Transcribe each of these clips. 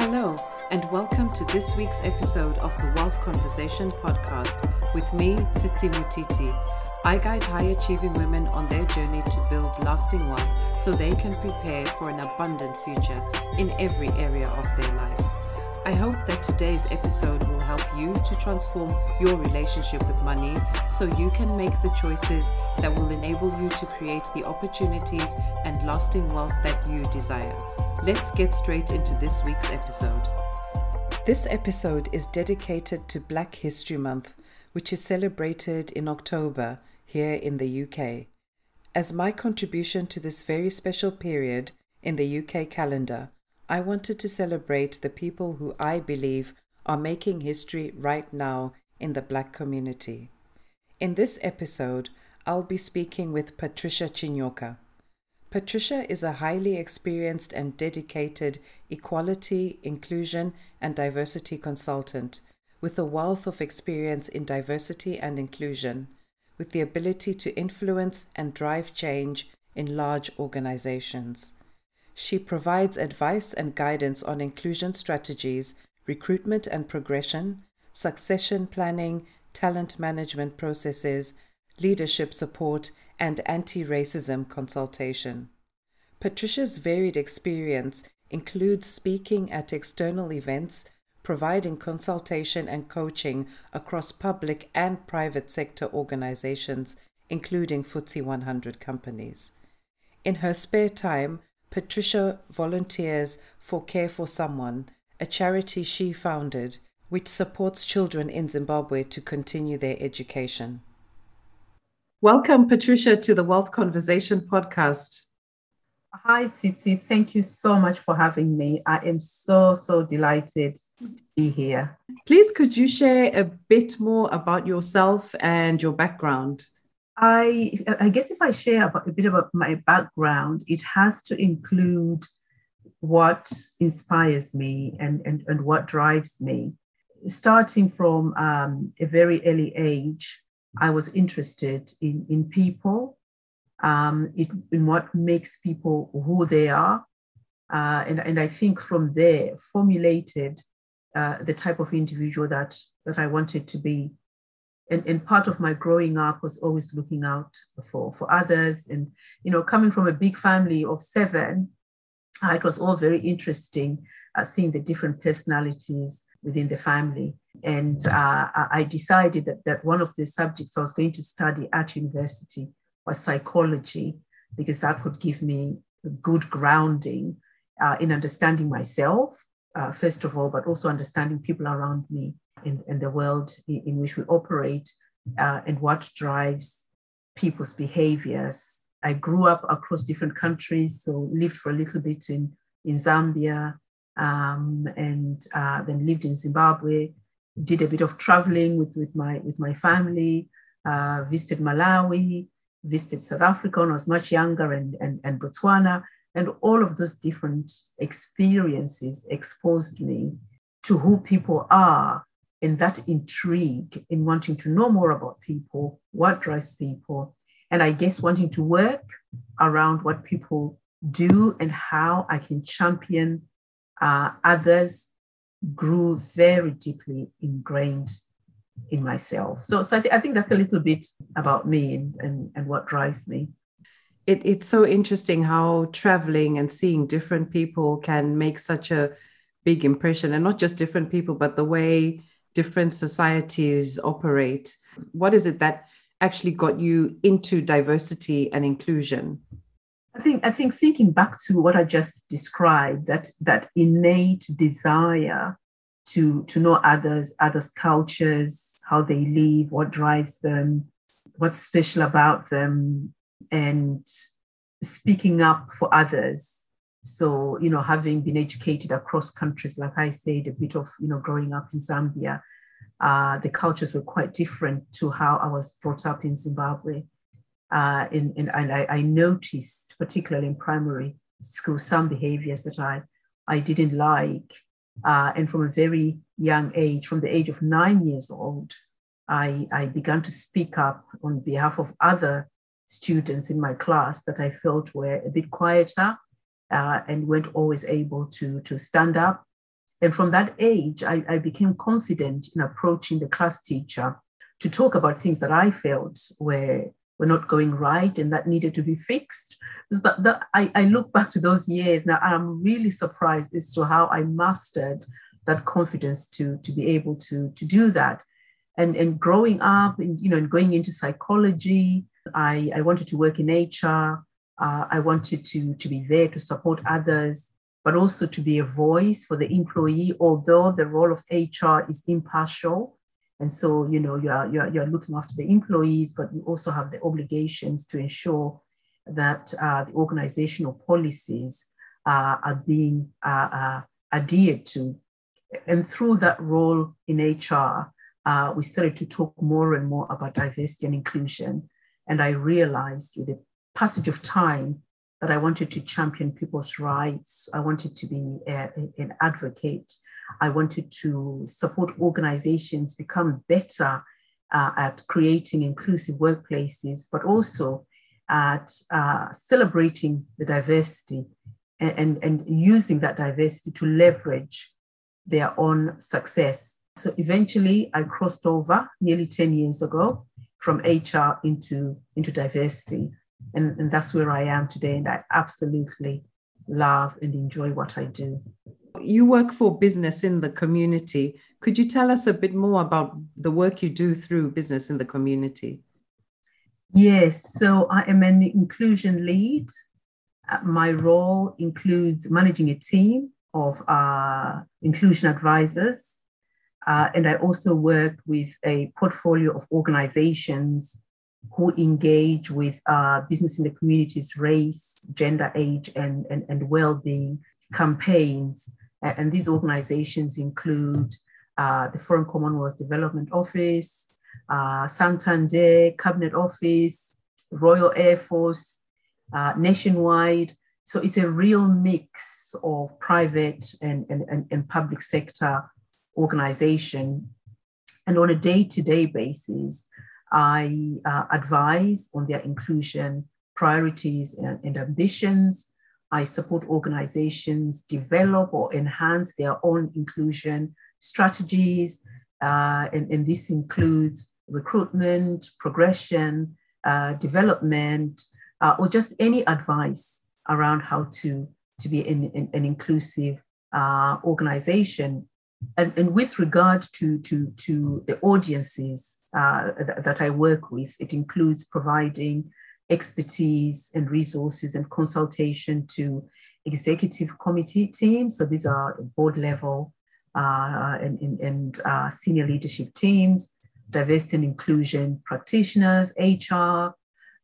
Hello, and welcome to this week's episode of the Wealth Conversation podcast with me, Tsitsi Mutiti. I guide high achieving women on their journey to build lasting wealth so they can prepare for an abundant future in every area of their life. I hope that today's episode will help you to transform your relationship with money so you can make the choices that will enable you to create the opportunities and lasting wealth that you desire. Let's get straight into this week's episode. This episode is dedicated to Black History Month, which is celebrated in October here in the UK. As my contribution to this very special period in the UK calendar, I wanted to celebrate the people who I believe are making history right now in the Black community. In this episode, I'll be speaking with Patricia Chinyoka. Patricia is a highly experienced and dedicated equality, inclusion, and diversity consultant with a wealth of experience in diversity and inclusion, with the ability to influence and drive change in large organizations. She provides advice and guidance on inclusion strategies, recruitment and progression, succession planning, talent management processes, leadership support, and anti racism consultation. Patricia's varied experience includes speaking at external events, providing consultation and coaching across public and private sector organizations, including FTSE 100 companies. In her spare time, Patricia volunteers for Care for Someone, a charity she founded which supports children in Zimbabwe to continue their education. Welcome, Patricia, to the Wealth Conversation podcast. Hi, Tsitsi. Thank you so much for having me. I am so, so delighted to be here. Please, could you share a bit more about yourself and your background? I, I guess if I share about, a bit about my background, it has to include what inspires me and, and, and what drives me. Starting from um, a very early age, I was interested in, in people, um, in, in what makes people who they are. Uh, and, and I think from there formulated uh, the type of individual that, that I wanted to be. And, and part of my growing up was always looking out for, for others. And, you know, coming from a big family of seven, uh, it was all very interesting uh, seeing the different personalities within the family. And uh, I decided that, that one of the subjects I was going to study at university was psychology, because that would give me a good grounding uh, in understanding myself, uh, first of all, but also understanding people around me and, and the world in, in which we operate uh, and what drives people's behaviors. I grew up across different countries, so lived for a little bit in, in Zambia, um, and uh, then lived in Zimbabwe. Did a bit of traveling with, with my with my family. Uh, visited Malawi, visited South Africa when I was much younger, and, and and Botswana, and all of those different experiences exposed me to who people are, and that intrigue in wanting to know more about people, what drives people, and I guess wanting to work around what people do and how I can champion uh, others grew very deeply ingrained in myself. So, so I, th- I think that's a little bit about me and, and, and what drives me. It, it's so interesting how traveling and seeing different people can make such a big impression, and not just different people, but the way different societies operate. What is it that actually got you into diversity and inclusion? I think I think thinking back to what I just described, that that innate desire to to know others, others' cultures, how they live, what drives them, what's special about them, and speaking up for others. So, you know, having been educated across countries, like I said, a bit of, you know, growing up in Zambia, uh, the cultures were quite different to how I was brought up in Zimbabwe. Uh, in, in, and I, I, noticed, particularly in primary school, some behaviors that I, I didn't like. Uh, and from a very young age, from the age of nine years old, I, I began to speak up on behalf of other students in my class that I felt were a bit quieter uh, and weren't always able to, to stand up And from that age, I, I became confident in approaching the class teacher to talk about things that I felt were, were not going right and that needed to be fixed. That, that, I, I look back to those years now, I'm really surprised as to how I mastered that confidence to, to be able to, to do that. And, and growing up and, you know, and going into psychology, I, I wanted to work in HR. Uh, I wanted to, to be there to support others, but also to be a voice for the employee, although the role of HR is impartial. And so, you know, you're, you're, you're looking after the employees, but you also have the obligations to ensure that uh, the organizational policies uh, are being uh, uh adhered to. And through that role in HR, uh, we started to talk more and more about diversity and inclusion. And I realized with the passage of time that I wanted to champion people's rights. I wanted to be a, an advocate. I wanted to support organizations become better uh, at creating inclusive workplaces, but also at uh, celebrating the diversity and, and, and using that diversity to leverage their own success. So eventually, I crossed over nearly 10 years ago from HR into, into diversity. And, and that's where I am today. And I absolutely love and enjoy what I do. You work for business in the community. Could you tell us a bit more about the work you do through business in the community? Yes, so I am an inclusion lead. Uh, my role includes managing a team of uh, inclusion advisors uh, and I also work with a portfolio of organizations who engage with uh, business in the communities, race, gender, age, and, and, and well-being campaigns. And these organizations include uh, the Foreign Commonwealth Development Office, uh, Santander Cabinet Office, Royal Air Force, uh, nationwide. So it's a real mix of private and, and, and, and public sector organization. And on a day to day basis, I uh, advise on their inclusion priorities and, and, ambitions. I support organizations develop or enhance their own inclusion strategies. Uh, and, and, this includes recruitment, progression, uh, development, uh, or just any advice around how to, to be an, inclusive uh, organization and, and with regard to, to, to the audiences uh, that, that I work with, it includes providing expertise and resources and consultation to executive committee teams. So these are board level uh, and, and, and uh, senior leadership teams, diversity and inclusion practitioners, HR,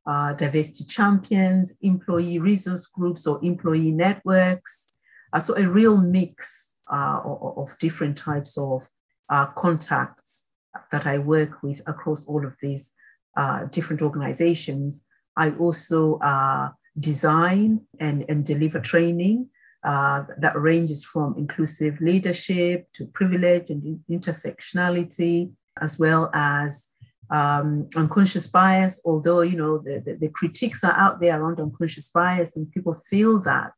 uh, diversity champions, employee resource groups or employee networks. Uh, so a real mix uh, of different types of uh, contacts that I work with across all of these uh, different organizations. I also uh, design and, and deliver training uh, that ranges from inclusive leadership to privilege and intersectionality, as well as um, unconscious bias. Although you know the, the, the critiques are out there around unconscious bias, and people feel that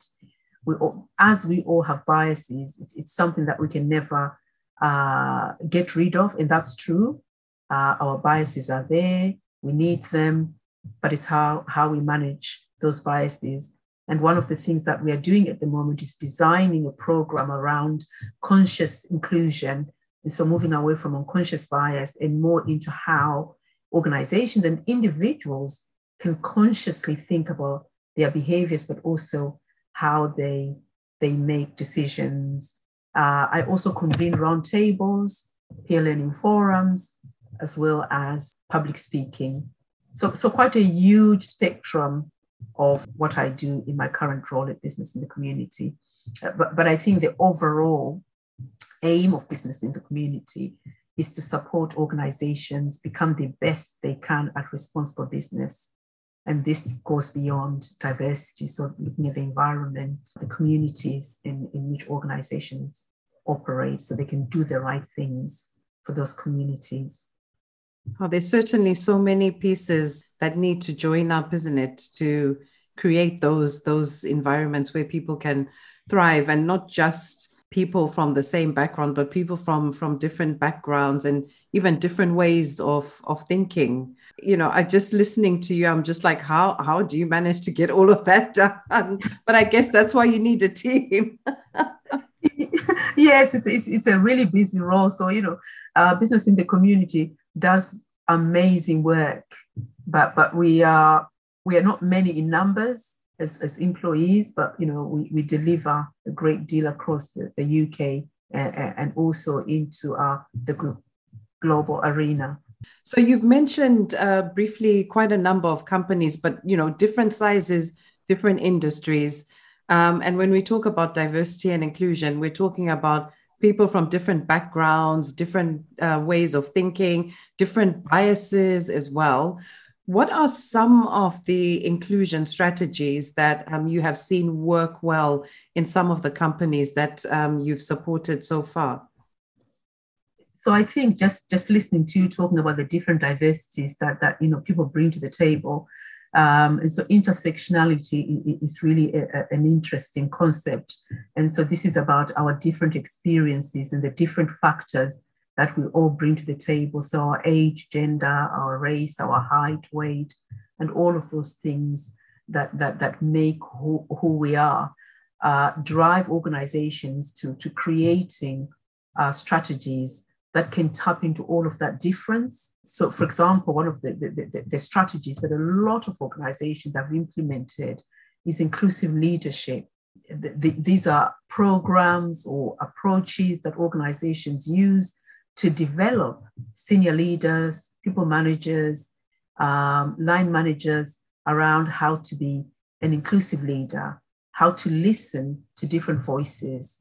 we all, as we all have biases, it's, it's something that we can never uh, get rid of, and that's true. Uh, our biases are there, we need them, but it's how, how we manage those biases. And one of the things that we are doing at the moment is designing a program around conscious inclusion. And so moving away from unconscious bias and more into how organizations and individuals can consciously think about their behaviors, but also how they, they make decisions. Uh, I also convene roundtables, peer learning forums, as well as public speaking. So, so quite a huge spectrum of what I do in my current role at Business in the Community. Uh, but, but I think the overall aim of Business in the Community is to support organizations become the best they can at responsible business and this goes beyond diversity. So looking at the environment, the communities in, in which organizations operate so they can do the right things for those communities. Oh, there's certainly so many pieces that need to join up, isn't it, to create those those environments where people can thrive and not just people from the same background, but people from from different backgrounds and even different ways of of thinking. You know, I just listening to you, I'm just like, how how do you manage to get all of that done? But I guess that's why you need a team. yes, it's, it's it's a really busy role. So you know, uh, business in the community does amazing work, but but we are we are not many in numbers as, as employees, but you know we, we deliver a great deal across the, the UK and, and also into our, the global arena. So you've mentioned uh, briefly quite a number of companies, but you know different sizes, different industries. Um, and when we talk about diversity and inclusion, we're talking about people from different backgrounds, different uh, ways of thinking, different biases as well. What are some of the inclusion strategies that um, you have seen work well in some of the companies that um, you've supported so far? So I think just just listening to you talking about the different diversities that that you know people bring to the table, um, and so intersectionality is really a, a, an interesting concept. And so this is about our different experiences and the different factors that we all bring to the table. So our age, gender, our race, our height, weight, and all of those things that that that make who, who we are uh, drive organizations to to creating uh, strategies that can tap into all of that difference. So, for example, one of the, the, the, the strategies that a lot of organizations have implemented is inclusive leadership. The, these are programs or approaches that organizations use to develop senior leaders, people managers, um, line managers around how to be an inclusive leader, how to listen to different voices,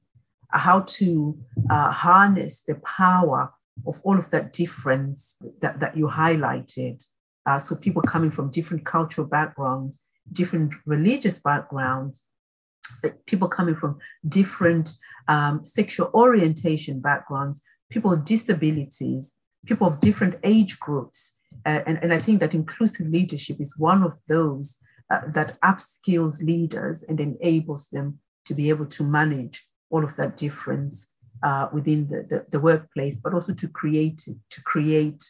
how to uh, harness the power of all of that difference that, that you highlighted. Uh, so, people coming from different cultural backgrounds, different religious backgrounds, people coming from different um, sexual orientation backgrounds, people with disabilities, people of different age groups. Uh, and, and I think that inclusive leadership is one of those uh, that upskills leaders and enables them to be able to manage all of that difference uh, within the, the, the, workplace, but also to create to create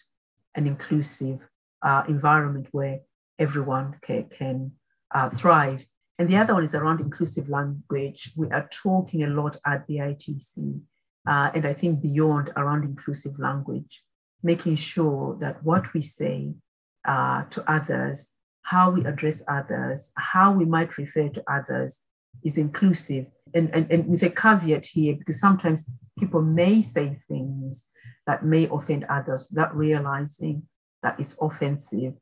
an inclusive uh, environment where everyone can, can uh, thrive. And the other one is around inclusive language. We are talking a lot at the BITC uh, and I think beyond around inclusive language, making sure that what we say uh, to others, how we address others, how we might refer to others is inclusive. And, and, and with a caveat here, because sometimes people may say things that may offend others without realizing that it's offensive.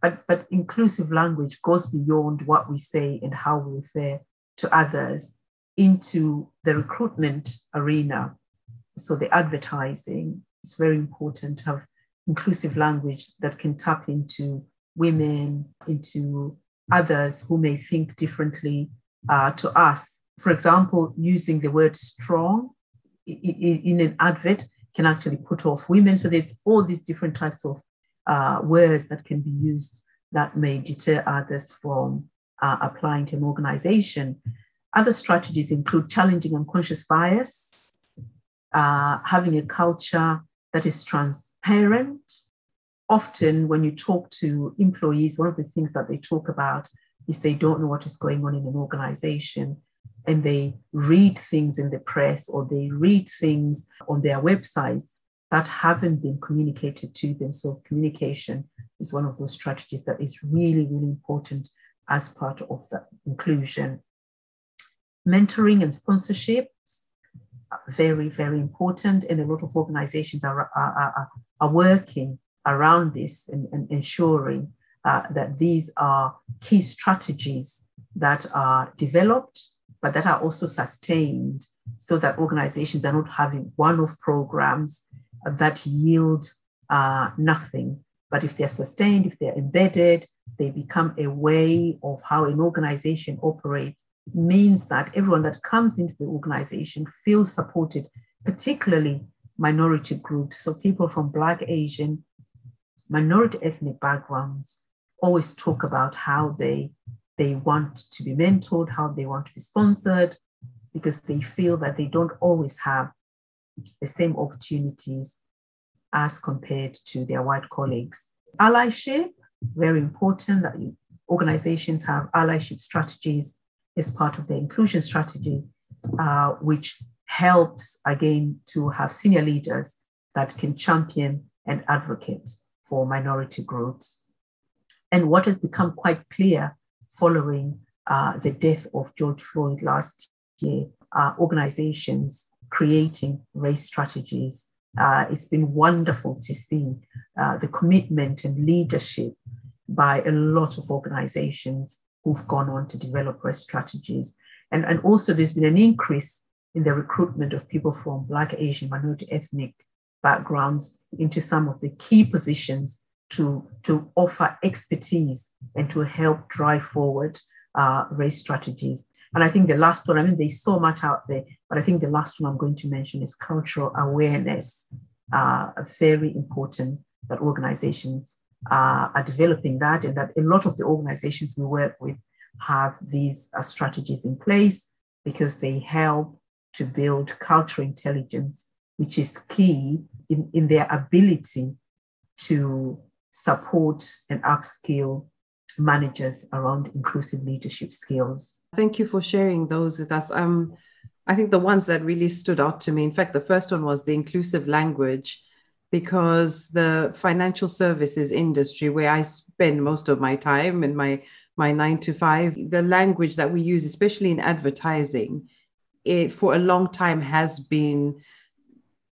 But, but inclusive language goes beyond what we say and how we refer to others into the recruitment arena so the advertising is very important to have inclusive language that can tap into women, into others who may think differently uh, to us. For example, using the word strong in an advert can actually put off women. So there's all these different types of uh, words that can be used that may deter others from uh, applying to an organization. Other strategies include challenging unconscious bias, uh, having a culture that is transparent. Often, when you talk to employees, one of the things that they talk about is they don't know what is going on in an organization and they read things in the press or they read things on their websites that haven't been communicated to them. So, communication is one of those strategies that is really, really important as part of that inclusion. Mentoring and sponsorships very, very important. And a lot of organizations are, are, are, working around this and, and ensuring uh, that these are key strategies that are developed, but that are also sustained so that organizations are not having one off programs that yield uh, nothing. But if they're sustained, if they're embedded, they become a way of how an organization operates means that everyone that comes into the organization feels supported, particularly minority groups. So people from Black, Asian, minority ethnic backgrounds always talk about how they they want to be mentored, how they want to be sponsored, because they feel that they don't always have the same opportunities as compared to their white colleagues. Allyship, very important that organizations have allyship strategies as part of their inclusion strategy, uh, which helps again to have senior leaders that can champion and advocate for minority groups. And what has become quite clear following uh, the death of George Floyd last year, uh, organizations creating race strategies. Uh, it's been wonderful to see uh, the commitment and leadership by a lot of organizations who've gone on to develop race strategies. And, and also, there's been an increase in the recruitment of people from Black, Asian, minority ethnic backgrounds into some of the key positions to, to offer expertise and to help drive forward uh, race strategies. And I think the last one, I mean, there's so much out there, but I think the last one I'm going to mention is cultural awareness. Uh, very important that organizations uh, are developing that, and that a lot of the organizations we work with have these uh, strategies in place because they help to build cultural intelligence, which is key in, in their ability to support and upskill managers around inclusive leadership skills. Thank you for sharing those with us. Um, I think the ones that really stood out to me, in fact, the first one was the inclusive language, because the financial services industry, where I spend most of my time in my, my nine to five, the language that we use, especially in advertising, it for a long time has been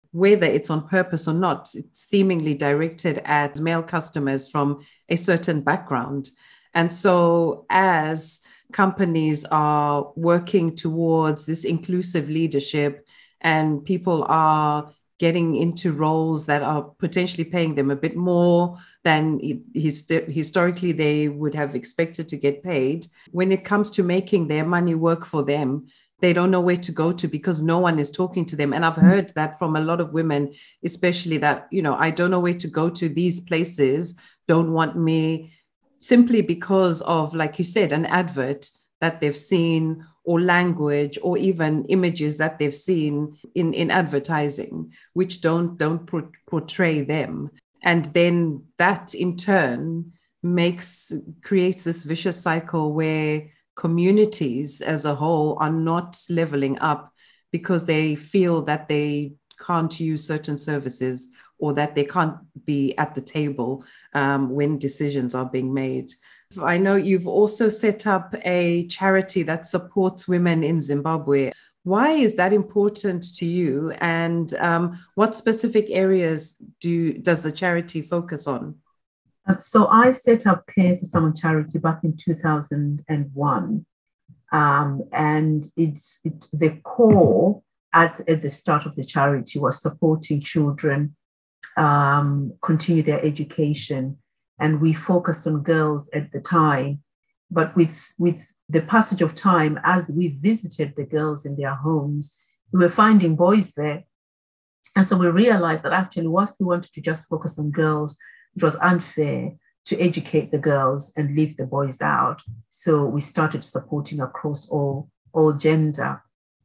whether it's on purpose or not, seemingly directed at male customers from a certain background. And so, as companies are working towards this inclusive leadership and people are getting into roles that are potentially paying them a bit more than his, historically they would have expected to get paid. When it comes to making their money work for them, they don't know where to go to because no one is talking to them and i've heard that from a lot of women especially that you know i don't know where to go to these places don't want me simply because of like you said an advert that they've seen or language or even images that they've seen in in advertising which don't don't portray them and then that in turn makes creates this vicious cycle where communities as a whole are not leveling up because they feel that they can't use certain services or that they can't be at the table um, when decisions are being made. I know you've also set up a charity that supports women in Zimbabwe. Why is that important to you? And um, what specific areas do does the charity focus on? Uh, so I set up Care for Someone charity back in 2001. Um, and it's it, the core at, at the start of the charity was supporting children um, continue their education. And we focused on girls at the time. But with, with the passage of time, as we visited the girls in their homes, we were finding boys there. And so we realized that actually, whilst we wanted to just focus on girls, it was unfair to educate the girls and leave the boys out. So we started supporting across all, all gender.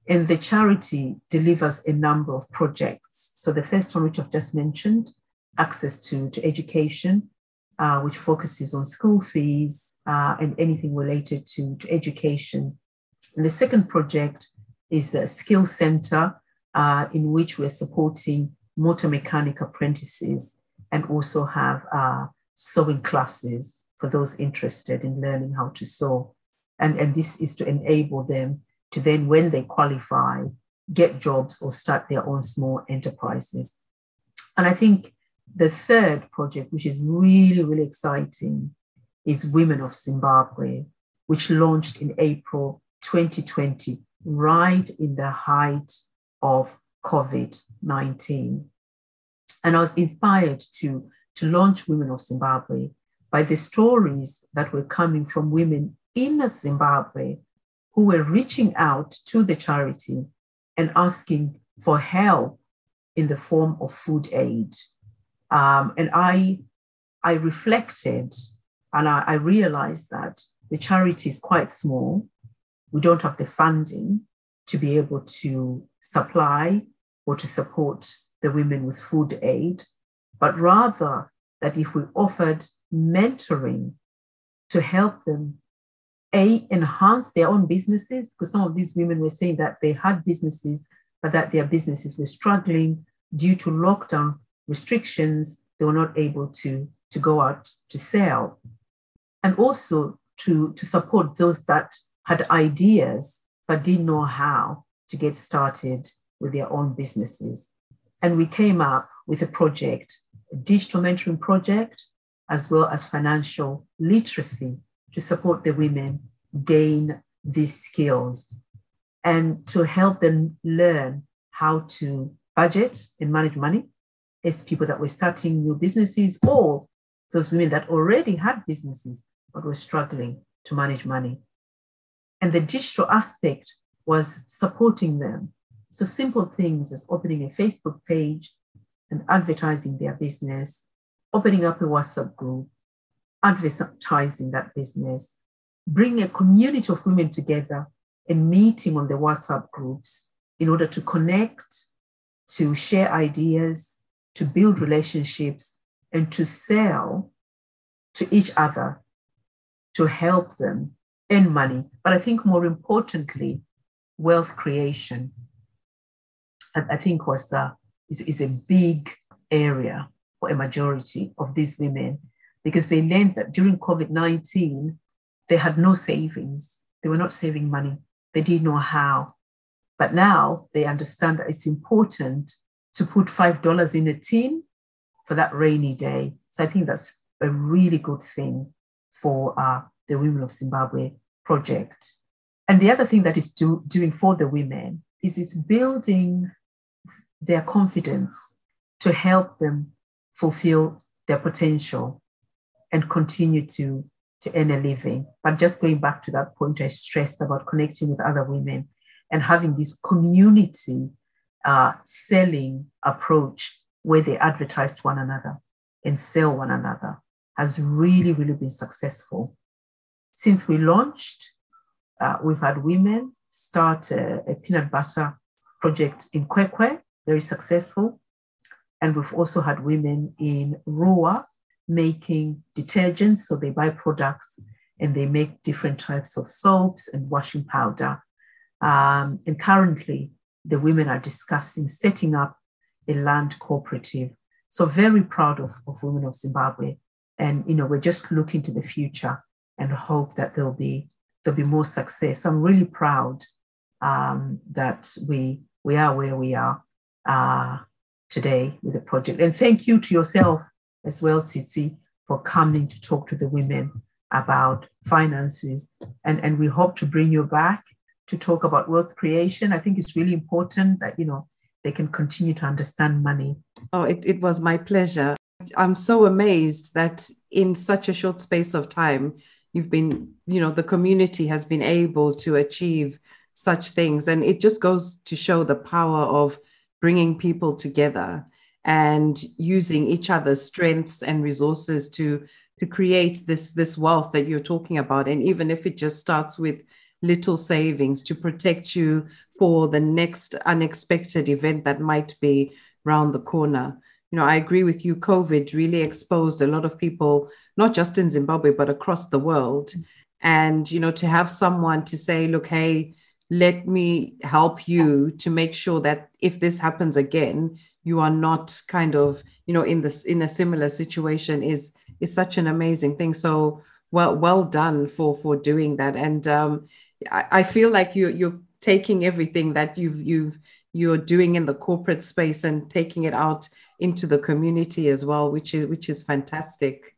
And the charity delivers a number of projects. So the first one, which I've just mentioned, access to, to education, uh, which focuses on school fees uh, and anything related to, to education. And the second project is a skill center uh, in which we're supporting motor mechanic apprentices and also have uh, sewing classes for those interested in learning how to sew. And, and this is to enable them to then, when they qualify, get jobs or start their own small enterprises. And I think the third project, which is really, really exciting, is Women of Zimbabwe, which launched in April 2020, right in the height of COVID 19. And I was inspired to, to launch Women of Zimbabwe by the stories that were coming from women in Zimbabwe who were reaching out to the charity and asking for help in the form of food aid. Um, and I, I reflected and I, I realized that the charity is quite small. We don't have the funding. to be able to supply or to support the women with food aid, but rather that if we offered mentoring to help them a enhance their own businesses because some of these women were saying that they had businesses but that their businesses were struggling due to lockdown restrictions they were not able to to go out to sell. And also to to support those that had ideas but didn't know how to get started with their own businesses. And we came up with a project a digital mentoring project as well as financial literacy to support the women gain these skills and to help them learn how to budget and manage money as people that were starting new businesses or those women that already had businesses but were struggling to manage money. And the digital aspect was supporting them. So simple things as opening a Facebook page and advertising their business, opening up a WhatsApp group, advertising that business, bring a community of women together and meeting on the WhatsApp groups in order to connect, to share ideas, to build relationships, and to sell to each other to help them earn money. But I think more importantly, wealth creation, I, I think was the, is, is a big area for a majority of these women because they learned that during COVID 19, they had no savings. They were not saving money. They didn't know how. But now they understand that it's important to put $5 in a tin for that rainy day. So I think that's a really good thing for uh, the Women of Zimbabwe project. And the other thing that is do, doing for the women is it's building their confidence to help them fulfill their potential and continue to, to earn a living. But just going back to that point I stressed about connecting with other women and having this community uh, selling approach where they advertise to one another and sell one another has really, really been successful. Since we launched, uh, we've had women start a, a, peanut butter project in Kwekwe, very successful. And we've also had women in Ruwa making detergents. So they buy products and they make different types of soaps and washing powder. Um, and currently, the women are discussing setting up a land cooperative. So very proud of, of women of Zimbabwe. And you know, we're just looking to the future and hope that there'll be there'll be more success. I'm really proud um, that we we are where we are uh, today with the project. And thank you to yourself as well, Tsitsi, for coming to talk to the women about finances. And, and we hope to bring you back to talk about wealth creation. I think it's really important that, you know, they can continue to understand money. Oh, it, it was my pleasure. I'm so amazed that in such a short space of time, you've been, you know, the community has been able to achieve such things. And it just goes to show the power of bringing people together and using each other's strengths and resources to to create this this wealth that you're talking about and even if it just starts with little savings to protect you for the next unexpected event that might be round the corner. You know i agree with you covid really exposed a lot of people not just in zimbabwe but across the world. And you know to have someone to say look hey let me help you to make sure that if this happens again you are not kind of you know in this in a similar situation is is such an amazing thing. So well well done for for doing that. And um I, I feel like you you're taking everything that you've you've you're doing in the corporate space and taking it out into the community as well which is which is fantastic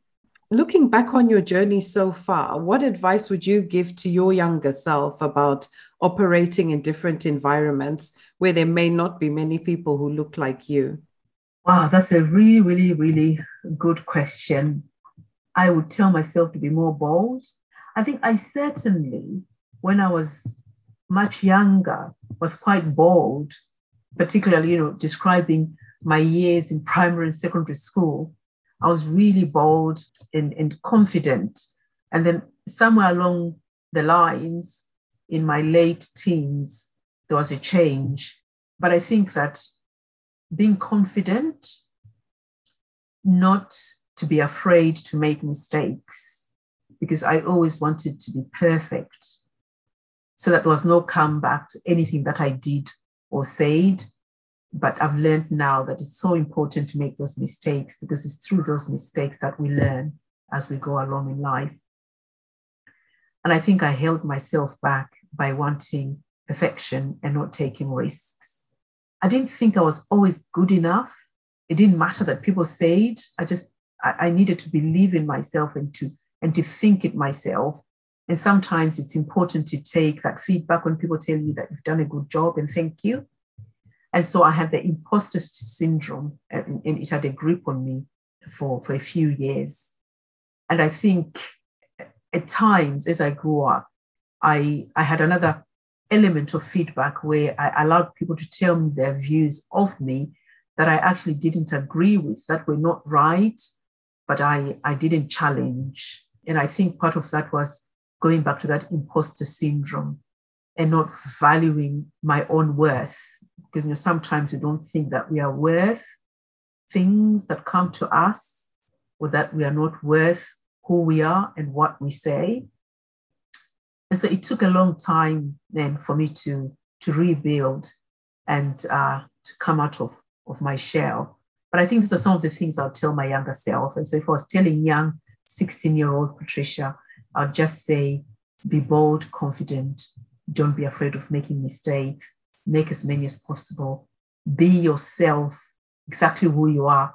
looking back on your journey so far what advice would you give to your younger self about operating in different environments where there may not be many people who look like you? Wow, that's a really, really, really good question. I would tell myself to be more bold. I think I certainly, when I was much younger, was quite bold, particularly, you know, describing my years in primary and secondary school. I was really bold and, and confident. And then somewhere along the lines, in my late teens, there was a change. But I think that being confident, not to be afraid to make mistakes, because I always wanted to be perfect. So that there was no comeback to anything that I did or said. But I've learned now that it's so important to make those mistakes because it's through those mistakes that we learn as we go along in life. And I think I held myself back by wanting perfection and not taking risks. I didn't think I was always good enough. It didn't matter that people said. I just I, I needed to believe in myself and to and to think it myself. And sometimes it's important to take that feedback when people tell you that you've done a good job and thank you. And so I had the imposter syndrome, and, and it had a grip on me for, for a few years. And I think at times as I grew up, I, I had another element of feedback where I allowed people to tell me their views of me that I actually didn't agree with, that were not right, but I, I didn't challenge. And I think part of that was going back to that imposter syndrome and not valuing my own worth. Because you know, sometimes we don't think that we are worth things that come to us or that we are not worth who we are and what we say. And so it took a long time then for me to, to rebuild and uh, to come out of, of my shell. But I think these are some of the things I'll tell my younger self. And so if I was telling young 16 year old Patricia, I'll just say, be bold, confident, don't be afraid of making mistakes, make as many as possible, be yourself, exactly who you are,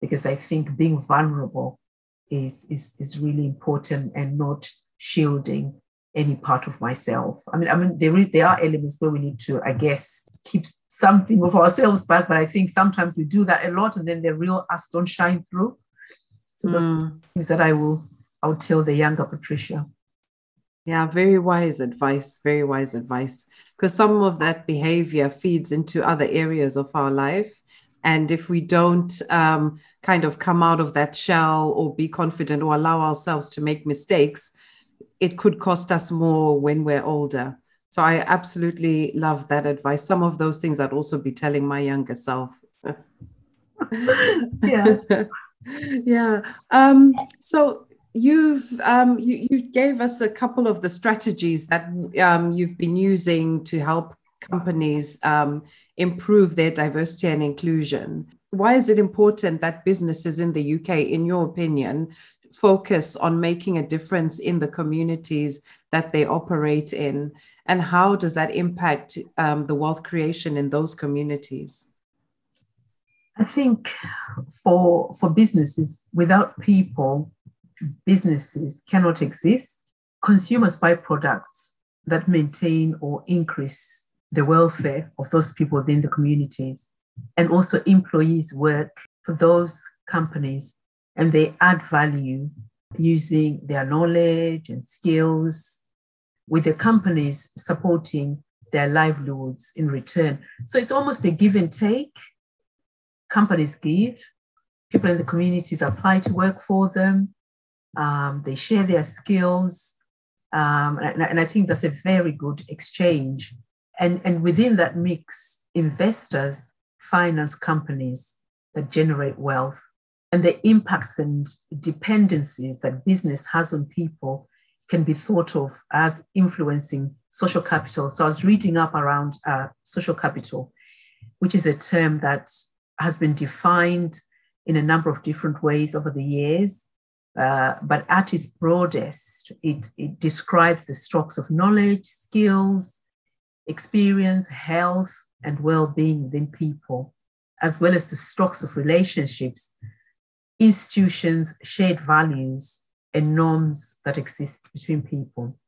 because I think being vulnerable is, is, is really important and not shielding any part of myself. I mean, I mean, there, is, there are elements where we need to, I guess, keep something of ourselves back, but I think sometimes we do that a lot, and then the real us don't shine through. So mm. things that I will, I will tell the younger Patricia. Yeah, very wise advice. Very wise advice. Because some of that behavior feeds into other areas of our life. And if we don't um, kind of come out of that shell or be confident or allow ourselves to make mistakes, it could cost us more when we're older. So I absolutely love that advice. Some of those things I'd also be telling my younger self. yeah. yeah. Um, so you've um, you, you gave us a couple of the strategies that um, you've been using to help companies um, improve their diversity and inclusion. Why is it important that businesses in the UK, in your opinion, focus on making a difference in the communities that they operate in? And how does that impact um, the wealth creation in those communities? I think for, for businesses, without people, businesses cannot exist. Consumers buy products that maintain or increase the welfare of those people within the communities. And also, employees work for those companies and they add value using their knowledge and skills with the companies supporting their livelihoods in return. So it's almost a give and take. Companies give, people in the communities apply to work for them, um, they share their skills. Um, and, and I think that's a very good exchange. And, and within that mix, investors finance companies that generate wealth and the impacts and dependencies that business has on people can be thought of as influencing social capital. So I was reading up around uh, social capital, which is a term that has been defined in a number of different ways over the years. Uh, but at its broadest, it, it describes the stocks of knowledge, skills, experience, health, and well being within people, as well as the stocks of relationships institutions, shared values, and norms that exist between people.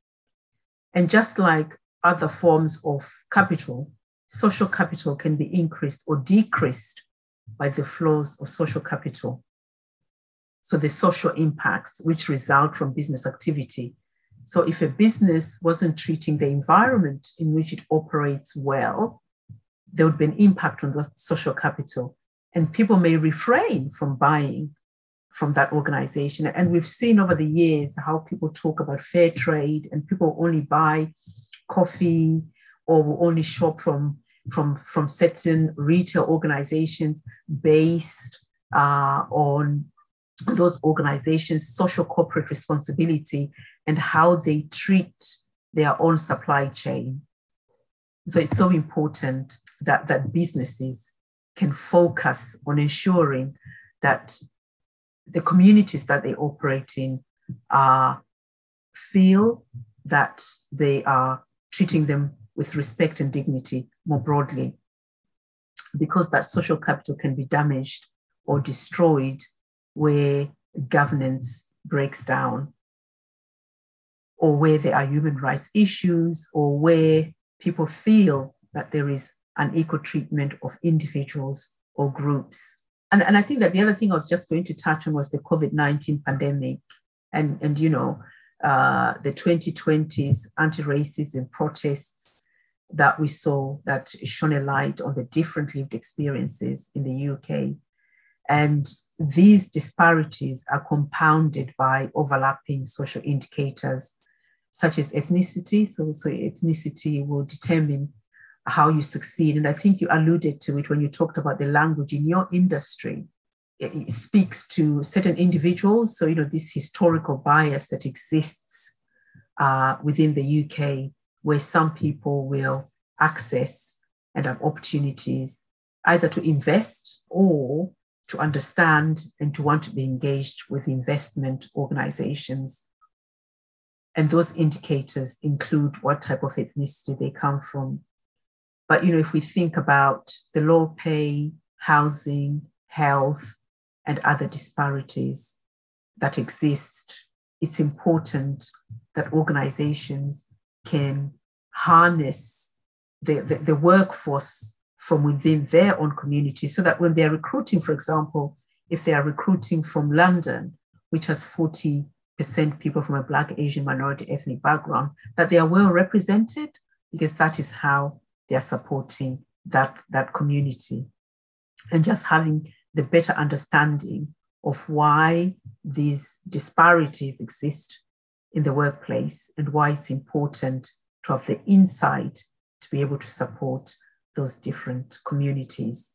And just like other forms of capital, social capital can be increased or decreased by the flows of social capital. So the social impacts which result from business activity. So if a business wasn't treating the environment in which it operates well, there would be an impact on the social capital and people may refrain from buying from that organization. And we've seen over the years how people talk about fair trade and people only buy coffee or will only shop from from from certain retail organizations based uh, on those organizations social corporate responsibility and how they treat their own supply chain so it's so important that that businesses can focus on ensuring that the communities that they operate in uh, feel that they are treating them with respect and dignity more broadly. Because that social capital can be damaged or destroyed where governance breaks down, or where there are human rights issues, or where people feel that there is unequal treatment of individuals or groups. And, and I think that the other thing I was just going to touch on was the COVID 19 pandemic. And, and you know, uh, the 2020s anti racism protests that we saw that shone a light on the different lived experiences in the UK. And these disparities are compounded by overlapping social indicators such as ethnicity. So, so ethnicity will determine how you succeed. And I think you alluded to it when you talked about the language in your industry it speaks to certain individuals. So, you know, this historical bias that exists uh, within the UK, where some people will access and have opportunities either to invest or to understand and to want to be engaged with investment organizations. And those indicators include what type of ethnicity they come from. But you know, if we think about the low pay, housing, health, and other disparities that exist, it's important that organizations can harness the, the, the workforce from within their own community so that when they're recruiting, for example, if they are recruiting from London, which has 40% people from a Black, Asian, minority ethnic background, that they are well represented because that is how they are supporting that, that community. And just having the better understanding of why these disparities exist in the workplace and why it's important to have the insight to be able to support those different communities.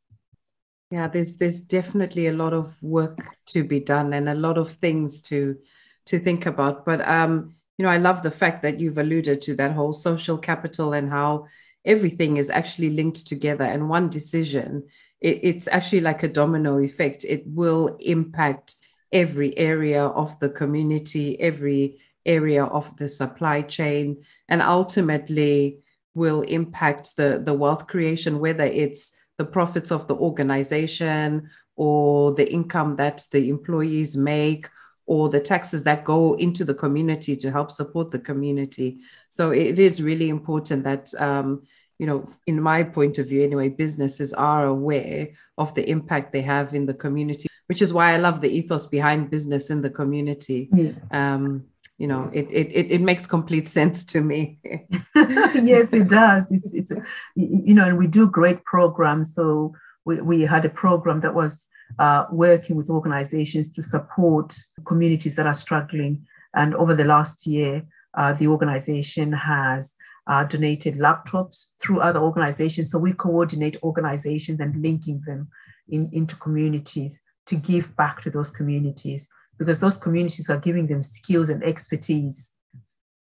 Yeah, there's there's definitely a lot of work to be done and a lot of things to to think about. But um, you know, I love the fact that you've alluded to that whole social capital and how everything is actually linked together and one decision it, it's actually like a domino effect. It will impact every area of the community, every area of the supply chain, and ultimately will impact the, the wealth creation, whether it's the profits of the organization or the income that the employees make or the taxes that go into the community to help support the community. So it is really important that um, you know, in my point of view anyway, businesses are aware of the impact they have in the community, which is why I love the ethos behind business in the community. Yeah. Um, you know, it, it, it makes complete sense to me. yes, it does. It's, it's, you know, and we do great programs. So we, we had a program that was uh, working with organizations to support communities that are struggling. And over the last year, uh, the organization has uh, donated laptops through other organizations. So we coordinate organizations and linking them in, into communities to give back to those communities because those communities are giving them skills and expertise.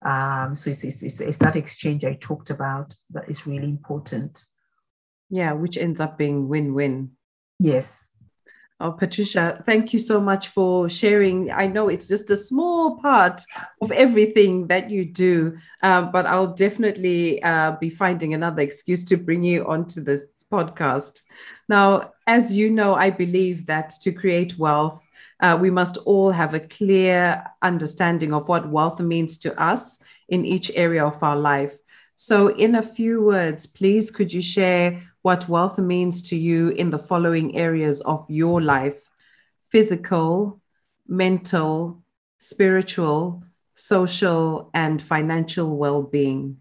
Um, so it's, it's, it's, that exchange I talked about that is really important. Yeah, which ends up being win win. Yes. Oh, Patricia, thank you so much for sharing. I know it's just a small part of everything that you do, um, but I'll definitely uh, be finding another excuse to bring you onto this podcast. Now, as you know, I believe that to create wealth, uh, we must all have a clear understanding of what wealth means to us in each area of our life. So, in a few words, please could you share what wealth means to you in the following areas of your life physical, mental, spiritual, social, and financial well being?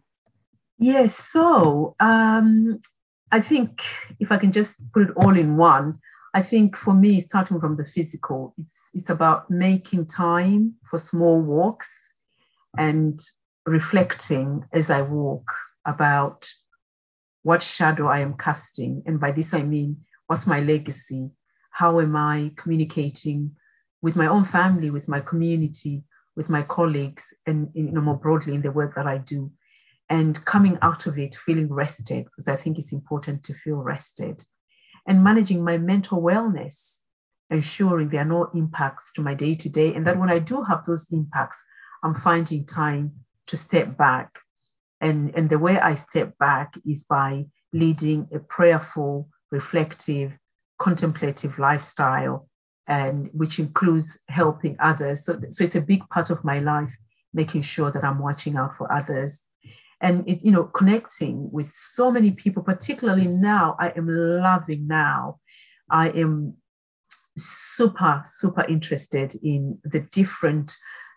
Yes, so um, I think if I can just put it all in one, I think for me, starting from the physical, it's, it's about making time for small walks and reflecting as I walk about what shadow I am casting. And by this, I mean, what's my legacy? How am I communicating with my own family, with my community, with my colleagues, and you know, more broadly in the work that I do? And coming out of it feeling rested, because I think it's important to feel rested, and managing my mental wellness, ensuring there are no impacts to my day to day. And that when I do have those impacts, I'm finding time to step back and, and the way I step back is by leading a prayerful, reflective, contemplative lifestyle, and which includes helping others. So, so it's a big part of my life, making sure that I'm watching out for others. And it's, you know, connecting with so many people, particularly now, I am loving now. I am super, super interested in the different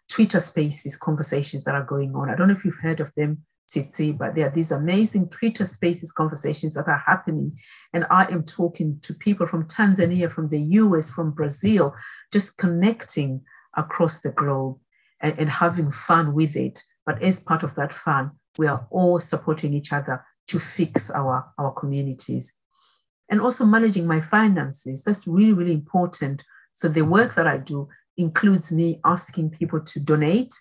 Twitter spaces conversations that are going on. I don't know if you've heard of them. Tsitsi, but there are these amazing Twitter spaces conversations that are happening. And I am talking to people from Tanzania, from the US, from Brazil, just connecting across the globe and, and having fun with it. But as part of that fun, we are all supporting each other to fix our, our communities. And also managing my finances. That's really, really important. So the work that I do includes me asking people to donate,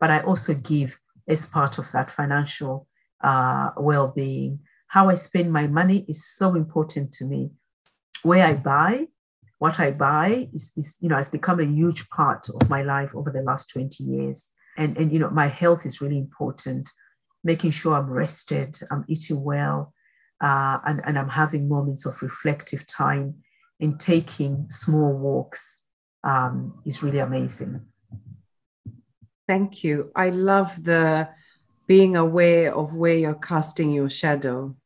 but I also give as part of that financial uh, well being. How I spend my money is so important to me. Where I buy, what I buy is, is, you know, has become a huge part of my life over the last 20 years. And, and, you know, my health is really important, making sure I'm rested, I'm eating well, uh, and, and I'm having moments of reflective time and taking small walks um, is really amazing. Thank you. I love the being aware of where you're casting your shadow.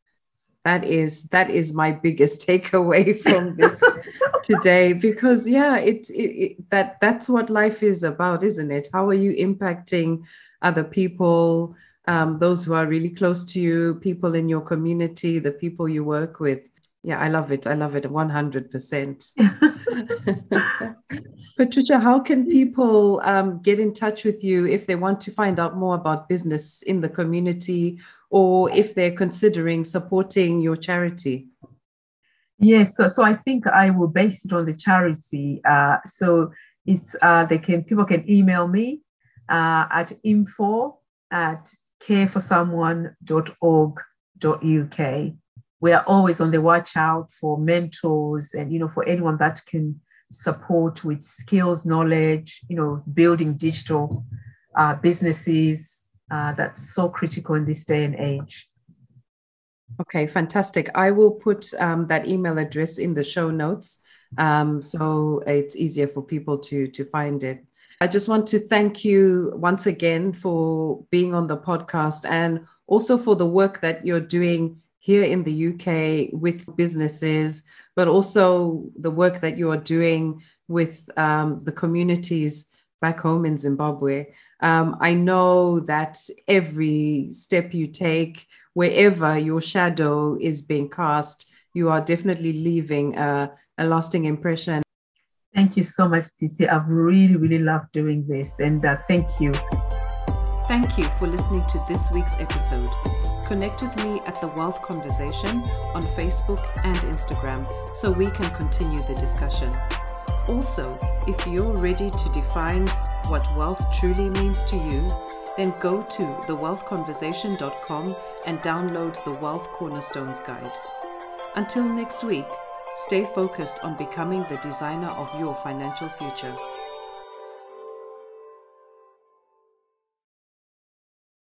That is that is my biggest takeaway from this today because yeah, it, it, it that that's what life is about, isn't it? How are you impacting other people, um, those who are really close to you, people in your community, the people you work with? Yeah, I love it. I love it 100%. Patricia, how can people um, get in touch with you if they want to find out more about business in the community or if they're considering supporting your charity? Yes, so, so I think I will base it on the charity. Uh, so it's uh, they can people can email me uh, at info at careforsomeone.org.uk we are always on the watch out for mentors and you know for anyone that can support with skills knowledge you know building digital uh, businesses uh, that's so critical in this day and age. Okay fantastic. I will put um, that email address in the show notes um, so it's easier for people to to find it i just want to thank you once again for being on the podcast and also for the work that you're doing here in the UK with businesses, but also the work that you are doing with um, the communities back home in Zimbabwe. Um, I know that every step you take, wherever your shadow is being cast, you are definitely leaving a, a lasting impression. Thank you so much, Tsitsi. I've really, really loved doing this, and uh, thank you. Thank you for listening to this week's episode. Connect with me at The Wealth Conversation on Facebook and Instagram so we can continue the discussion. Also, if you're ready to define what wealth truly means to you, then go to thewealthconversation.com and download the Wealth Cornerstones Guide. Until next week, stay focused on becoming the designer of your financial future.